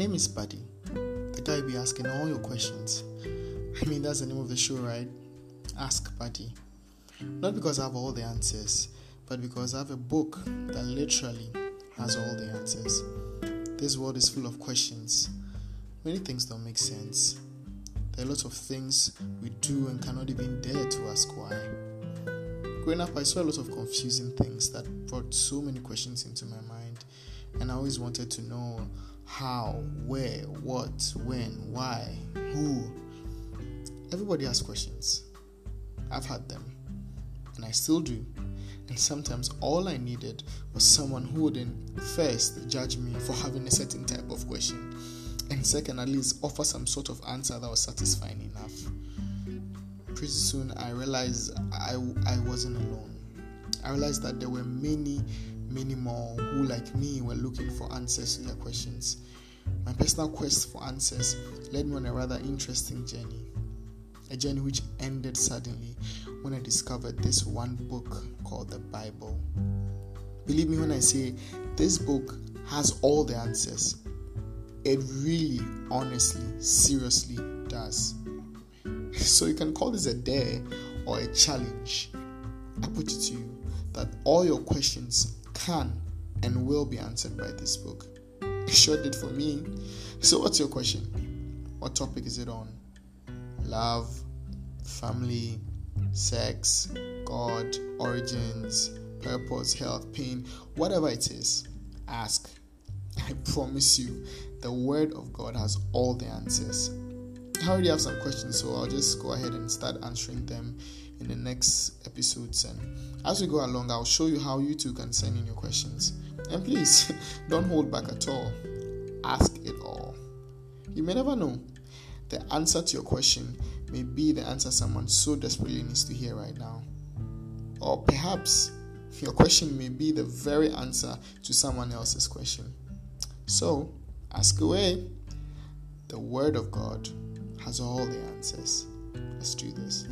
is Baddy, the guy be asking all your questions. I mean, that's the name of the show, right? Ask Baddy. Not because I have all the answers, but because I have a book that literally has all the answers. This world is full of questions. Many things don't make sense. There are lots of things we do and cannot even dare to ask why. Growing up, I saw a lot of confusing things that brought so many questions into my mind, and I always wanted to know how, where, what, when, why, who. Everybody has questions. I've had them, and I still do. And sometimes all I needed was someone who wouldn't first judge me for having a certain type of question, and second, at least offer some sort of answer that was satisfying enough. Pretty soon, I realized I, I wasn't alone. I realized that there were many, many more who, like me, were looking for answers to their questions. My personal quest for answers led me on a rather interesting journey. A journey which ended suddenly when I discovered this one book called the Bible. Believe me when I say this book has all the answers. It really, honestly, seriously does. So you can call this a dare or a challenge. I put it to you that all your questions can and will be answered by this book. It sure did for me. So, what's your question? What topic is it on? Love, family, sex, God, origins, purpose, health, pain, whatever it is, ask. I promise you, the Word of God has all the answers. I already have some questions, so I'll just go ahead and start answering them in the next episodes. And as we go along, I'll show you how you too can send in your questions. And please, don't hold back at all. Ask it all. You may never know. The answer to your question may be the answer someone so desperately needs to hear right now. Or perhaps your question may be the very answer to someone else's question. So, ask away. The Word of God has all the answers. Let's do this.